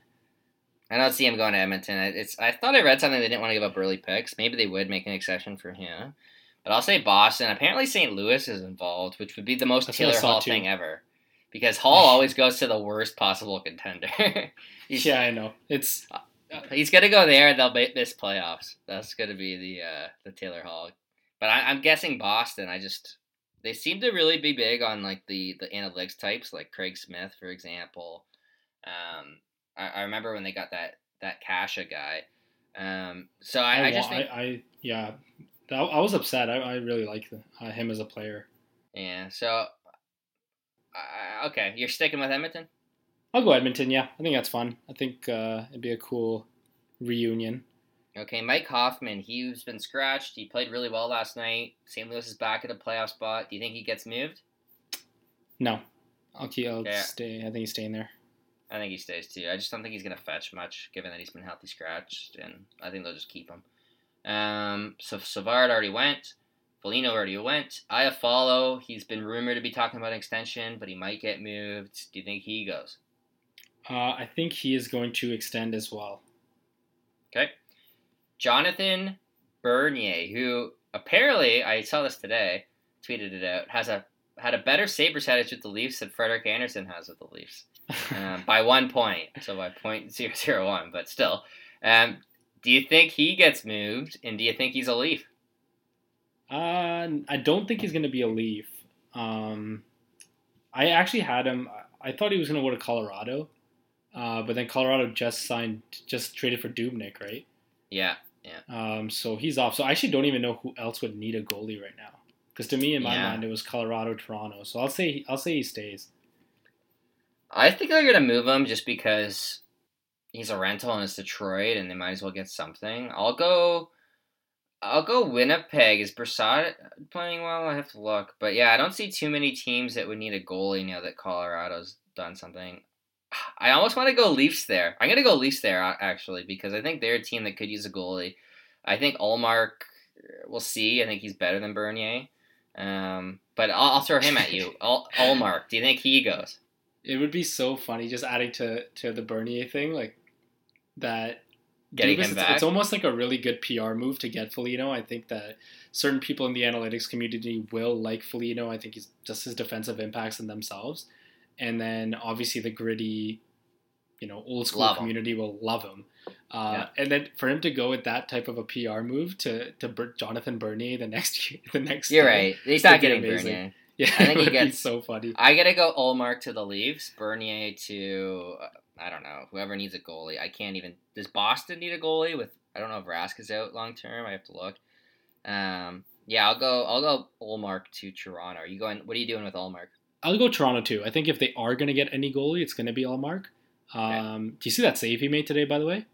I don't see him going to Edmonton. It's I thought I read something they didn't want to give up early picks. Maybe they would make an exception for him. But I'll say Boston. Apparently St. Louis is involved, which would be the most That's Taylor Hall too. thing ever. Because Hall always goes to the worst possible contender. Yeah, I know. It's he's gonna go there and they'll ma- miss playoffs. That's gonna be the uh, the Taylor Hall. But I, I'm guessing Boston. I just they seem to really be big on like the the analytics types, like Craig Smith, for example. Um, I, I remember when they got that that Kase guy. Um, so I, I I, just think I, I yeah. I, I was upset. I, I really like the, uh, him as a player. yeah. So uh, okay, you're sticking with Edmonton. I'll go Edmonton. Yeah, I think that's fun. I think uh, it'd be a cool reunion. Okay, Mike Hoffman, he's been scratched. He played really well last night. St. Louis is back at a playoff spot. Do you think he gets moved? No, I'll keep. I'll Yeah. stay. I think he's staying there. I think he stays too. I just don't think he's gonna fetch much, given that he's been healthy scratched, and I think they'll just keep him. Um, so Savard already went. Foligno already went. I Iafallo, he's been rumored to be talking about an extension, but he might get moved. Do you think he goes? Uh, I think he is going to extend as well. Okay. Jonathan Bernier, who apparently I saw this today, tweeted it out, has a had a better save percentage with the Leafs than Frederik Andersen has with the Leafs. um, by one point, so by point zero zero one, but still. Um, do you think he gets moved, and do you think he's a Leaf? Uh, I don't think he's going to be a Leaf. Um, I actually had him. I thought he was going to go to Colorado, uh, but then Colorado just signed, just traded for Dubnyk, right? Yeah, Um, so he's off. So I actually don't even know who else would need a goalie right now. Because to me, in my Yeah. mind, it was Colorado, Toronto. So I'll say I'll say he stays. I think they're gonna move him just because he's a rental and it's Detroit, and they might as well get something. I'll go. I'll go Winnipeg. Is Brossoit playing well? I have to look, but yeah, I don't see too many teams that would need a goalie now that Colorado's done something. I almost want to go Leafs there. I'm gonna go Leafs there actually because I think they're a team that could use a goalie. I think Ullmark. We'll see. I think he's better than Bernier. Um, but I'll, I'll throw him at you. Ol- Ullmark. Do you think he goes? It would be so funny just adding to to the Bernier thing, like that. Getting Dubas, him it's- back? It's almost like a really good PR move to get Foligno. I think that certain people in the analytics community will like Foligno. I think he's just his defensive impacts in themselves, and then obviously the gritty, you know, old school Love him. community will love him. Uh, And then for him to go with that type of a PR move to to Jonathan Bernier the next year, the next You're right. He's not getting amazing. Bernier. Yeah, I think he it would be gets- so funny. I gotta go Ullmark to the Leafs, Bernier to uh, I don't know whoever needs a goalie. I can't even. Does Boston need a goalie? With I don't know if Rask is out long term. I have to look. Um, yeah, I'll go. I'll go Ullmark to Toronto. Are you going? What are you doing with Ullmark? I'll go Toronto too. I think if they are going to get any goalie, it's going to be Ullmark. Um, Do you see that save he made today? By the way,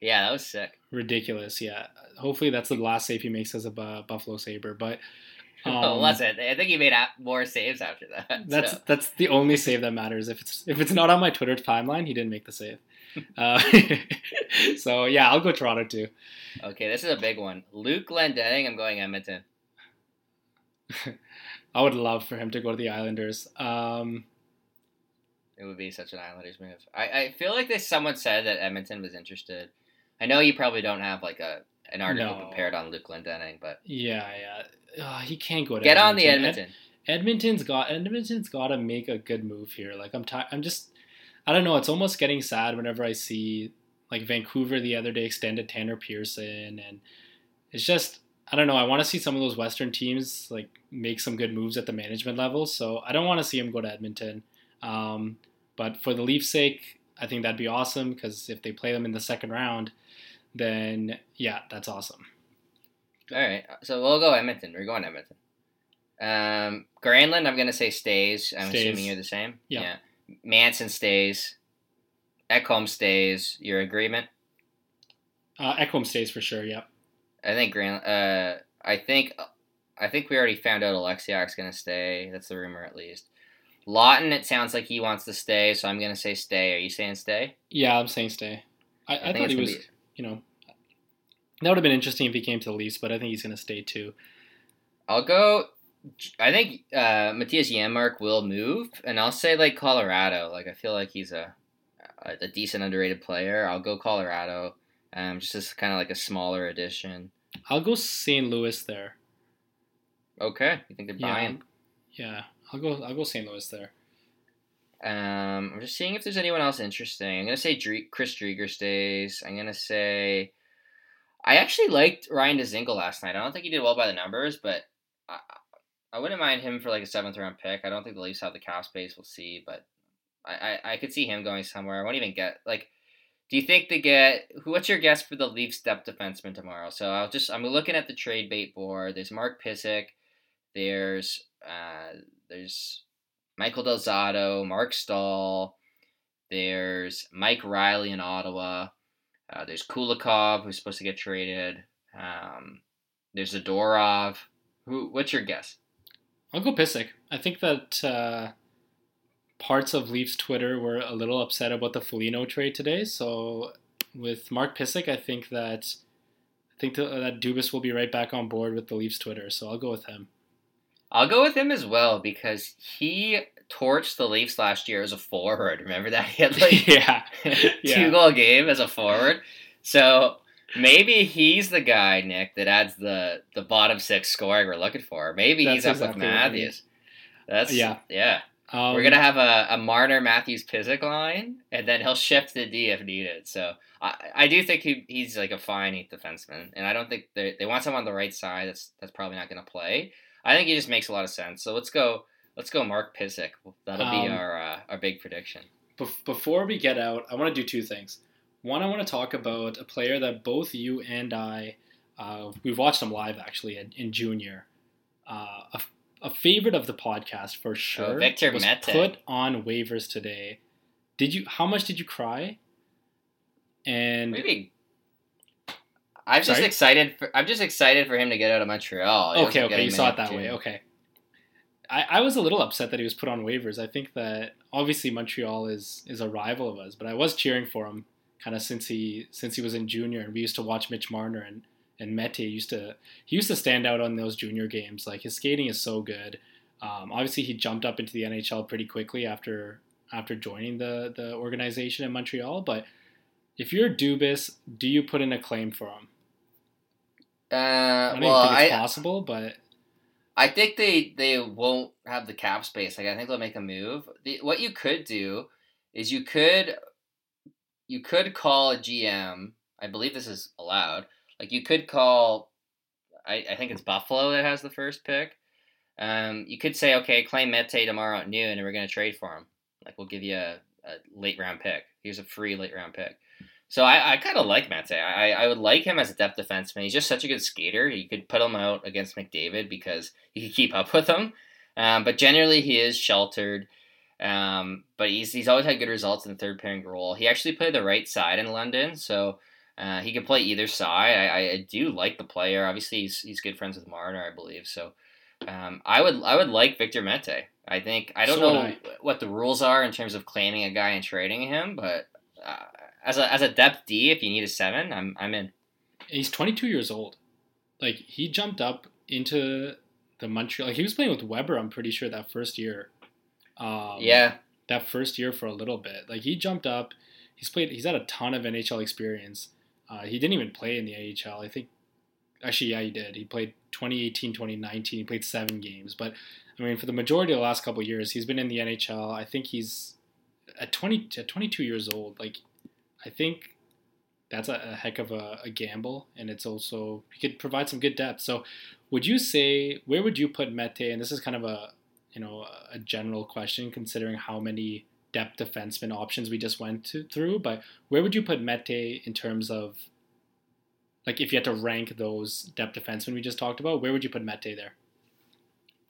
Yeah, that was sick. ridiculous. Yeah, hopefully that's the last save he makes as a Bu- Buffalo Saber. But um, oh, was it? I think he made more saves after that. That's so. that's the only save that matters. If it's if it's not on my Twitter timeline, he didn't make the save. Uh, so yeah, I'll go Toronto too. okay. This is a big one. Luke Glendening. I'm going Edmonton. I would love for him to go to the Islanders. Um, It would be such an Islanders move. I, I feel like there's someone said that Edmonton was interested. I know you probably don't have like a an article No. prepared on Luke Glendening, but yeah, yeah, uh, he can't go to get on the Ed- Edmonton. Edmonton's got Edmonton's got to make a good move here. Like I'm, ti I'm just, I don't know. It's almost getting sad whenever I see like Vancouver the other day extended Tanner Pearson, and it's just I don't know. I want to see some of those Western teams like make some good moves at the management level. So I don't want to see him go to Edmonton. Um, but for the Leafs' sake, I think that'd be awesome because if they play them in the second round, then yeah, that's awesome. All right, so we'll go Edmonton. We're going Edmonton. Um, Granlund, I'm gonna say stays. I'm Stays. assuming you're the same. Yeah. Manson stays. Ekholm stays. Your agreement? Uh, Ekholm stays for sure. Yep. I think Gran. Uh, I think. I think we already found out Alexiak's gonna stay. That's the rumor, at least. Lawton, it sounds like he wants to stay, so I'm gonna say stay. Are you saying stay? Yeah, I'm saying stay. I, I, think thought he was, be- you know, that would have been interesting if he came to the Leafs, but I think he's going to stay too. I'll go. I think uh, Mattias Janmark will move, and I'll say like Colorado. Like I feel like he's a, a decent underrated player. I'll go Colorado. Um, just as kind of like a smaller addition. I'll go St. Louis there. Okay, you think they're Yeah. buying? Yeah, I'll go. I'll go St. Louis there. Um, I'm just seeing if there's anyone else interesting. I'm gonna say Dre- Chris Driedger stays. I'm gonna say I actually liked Ryan Dzingel last night. I don't think he did well by the numbers, but I, I wouldn't mind him for like a seventh round pick. I don't think the Leafs have the cap space. We'll see, but I, I, I could see him going somewhere. I won't even get like. Do you think they get? What's your guess for the Leafs depth defenseman tomorrow? So I'll just I'm looking at the trade bait board. There's Mark Pysyk. There's uh there's Michael Delzato, Marc Staal. There's Mike Reilly in Ottawa. Uh, there's Kulikov, who's supposed to get traded. Um, there's Zadorov. Who? What's your guess? I'll go Pysyk. I think that uh, parts of Leafs Twitter were a little upset about the Foligno trade today. So with Mark Pysyk, I think that I think that, uh, that Dubas will be right back on board with the Leafs Twitter. So I'll go with him. I'll go with him as well because he torched the Leafs last year as a forward. Remember that he had like yeah, two Yeah. goal game as a forward. So maybe he's the guy, Nick, that adds the the bottom six scoring we're looking for. Maybe he's up That's with exactly mean. Matthews. That's Yeah. yeah. Um, We're gonna have a, a Marner Matthews Pysyk line, and then he'll shift the D if needed. So I, I do think he, he's like a fine eighth defenseman, and I don't think they they want someone on the right side. That's that's probably not gonna play. I think he just makes a lot of sense. So let's go let's go Mark Pysyk. That'll be Um, our uh, our big prediction. Bef- before we get out, I want to do two things. One, I want to talk about a player that both you and I, uh, we've watched him live actually in, in junior. Uh, a, a favorite of the podcast for oh, sure. Oh, Victor was Mete. put on waivers today. Did you? How much did you cry? And Maybe. I'm just excited. For, I'm just excited for him to get out of Montreal. He okay, okay, you saw it that way. Okay. I, I was a little upset that he was put on waivers. I think that obviously Montreal is is a rival of us, but I was cheering for him kind of since he since he was in junior, and we used to watch Mitch Marner and and Mete used to he used to stand out on those junior games. Like his skating is so good. Um, obviously, he jumped up into the NHL pretty quickly after after joining the the organization in Montreal. But if you're Dubas, do you put in a claim for him? Uh, I don't well, think it's I, possible, but I think they they won't have the cap space. Like I think they'll make a move. The, what you could do is you could you could call a GM. I believe this is allowed. Like you could call. I, I think it's Buffalo that has the first pick. Um, you could say, okay, claim Mete tomorrow at noon, and we're going to trade for him. Like we'll give you a, a late round pick. Here's a free late round pick. So I, I kind of like Mete. I, I would like him as a depth defenseman. He's just such a good skater. You could put him out against McDavid because he could keep up with him. Um, but generally, he is sheltered. Um, but he's he's always had good results in the third pairing role. He actually played the right side in London, so uh, he can play either side. I, I do like the player. Obviously, he's he's good friends with Marner, I believe. So um, I would I would like Victor Mete. I think I don't So know I. what the rules are in terms of claiming a guy and trading him, but uh, as a as a depth D, if you need a seven, I'm I'm in. he's 22 years old. Like he jumped up into the Montreal. Like he was playing with Weber. I'm pretty sure that first year. Um, yeah, that first year for a little bit. Like he jumped up. He's played. He's had a ton of NHL experience. Uh, he didn't even play in the AHL. I think. Actually, yeah, he did. He played 2018, 2019. He played seven games. But I mean, for the majority of the last couple years, he's been in the NHL. I think he's at 20 at 22 years old. Like I think that's a, a heck of a, a gamble, and it's also he could provide some good depth. So, would you say where would you put Mete? And this is kind of a you know a general question considering how many depth defenseman options we just went to, through. But where would you put Mete in terms of like if you had to rank those depth defensemen we just talked about? Where would you put Mete there?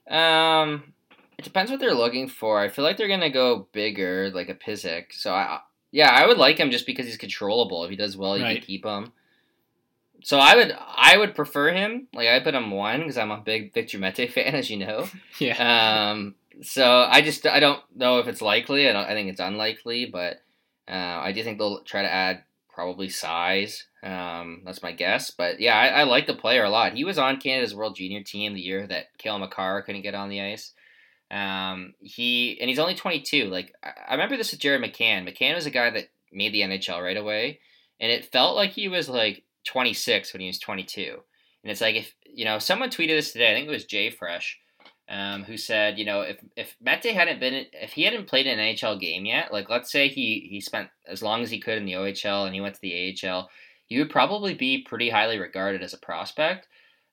Um, it depends what they're looking for. I feel like they're gonna go bigger, like a Pysyk. So I, yeah, I would like him just because he's controllable. If he does well, you Right. can keep him. So I would, I would prefer him. Like I put him one because I'm a big Victor Mete fan, as you know. Yeah. Um, so I just, I don't know if it's likely. I don't, I think it's unlikely, but uh, I do think they'll try to add probably size. Um, that's my guess. But yeah, I, I, like the player a lot. He was on Canada's World Junior team the year that Cale Makar couldn't get on the ice. Um, he and he's only 22. Like I, I remember this with Jared McCann. McCann was a guy that made the NHL right away, and it felt like he was like 26 when he was 22. And it's like if you know someone tweeted this today. I think it was Jay Fresh. Um, who said, you know, if if Mete hadn't been, if he hadn't played an NHL game yet, like let's say he he spent as long as he could in the OHL and he went to the AHL, he would probably be pretty highly regarded as a prospect.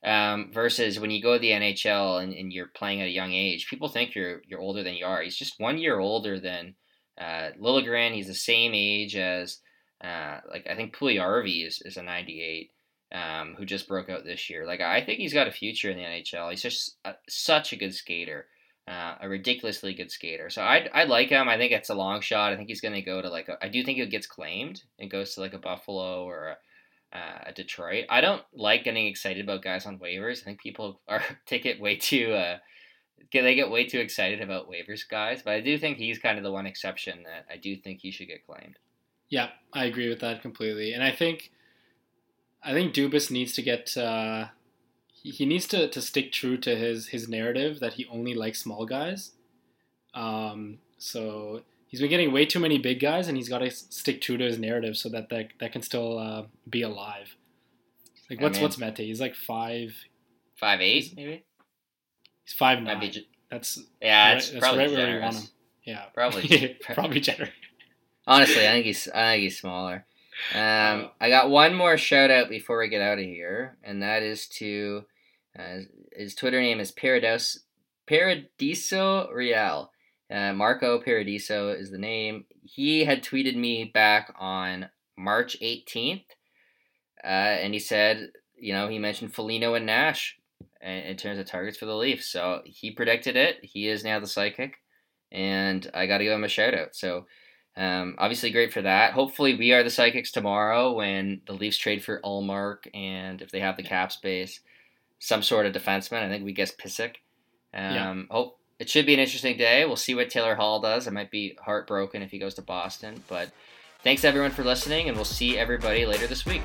Um, versus when you go to the NHL and, and, you're playing at a young age, people think you're you're older than you are. He's just one year older than uh, Liljegren. He's the same age as uh, like I think Puljujarvi is, is a 98, um, who just broke out this year. Like I think he's got a future in the NHL. He's just a, such a good skater. Uh, a ridiculously good skater. So I I like him. I think it's a long shot. I think he's going to go to like a, I do think he gets claimed and goes to like a Buffalo or a, uh, Detroit. I don't like getting excited about guys on waivers. I think people are take it way too. Uh, they get way too excited about waivers guys, but I do think he's kind of the one exception that I do think he should get claimed. Yeah, I agree with that completely, and I think, I think Dubas needs to get. Uh, he, he needs to, to stick true to his his narrative that he only likes small guys. Um, so he's been getting way too many big guys, and he's got to stick true to his narrative so that that, that can still uh, be alive. Like what's I mean, what's Mete? He's like five, five eight maybe. He's five nine. Be, that's yeah, that's, that's probably right generous. where we want him. Yeah, probably probably generous. Honestly, I think he's I think he's smaller. Um, I got one more shout out before we get out of here, and that is to uh, his Twitter name is Paradiso Paradiso Real. Uh, Marco Paradiso is the name. He had tweeted me back on March 18th, uh, and he said, you know, he mentioned Foligno and Nash in, in terms of targets for the Leafs. So he predicted it. He is now the psychic, and I got to give him a shout out. So um, obviously, great for that. Hopefully, we are the psychics tomorrow when the Leafs trade for Ullmark, and if they have the cap space, some sort of defenseman. I think we guess Pysyk. Um, yeah. Hope it should be an interesting day. We'll see what Taylor Hall does. I might be heartbroken if he goes to Boston. But thanks everyone for listening, and we'll see everybody later this week.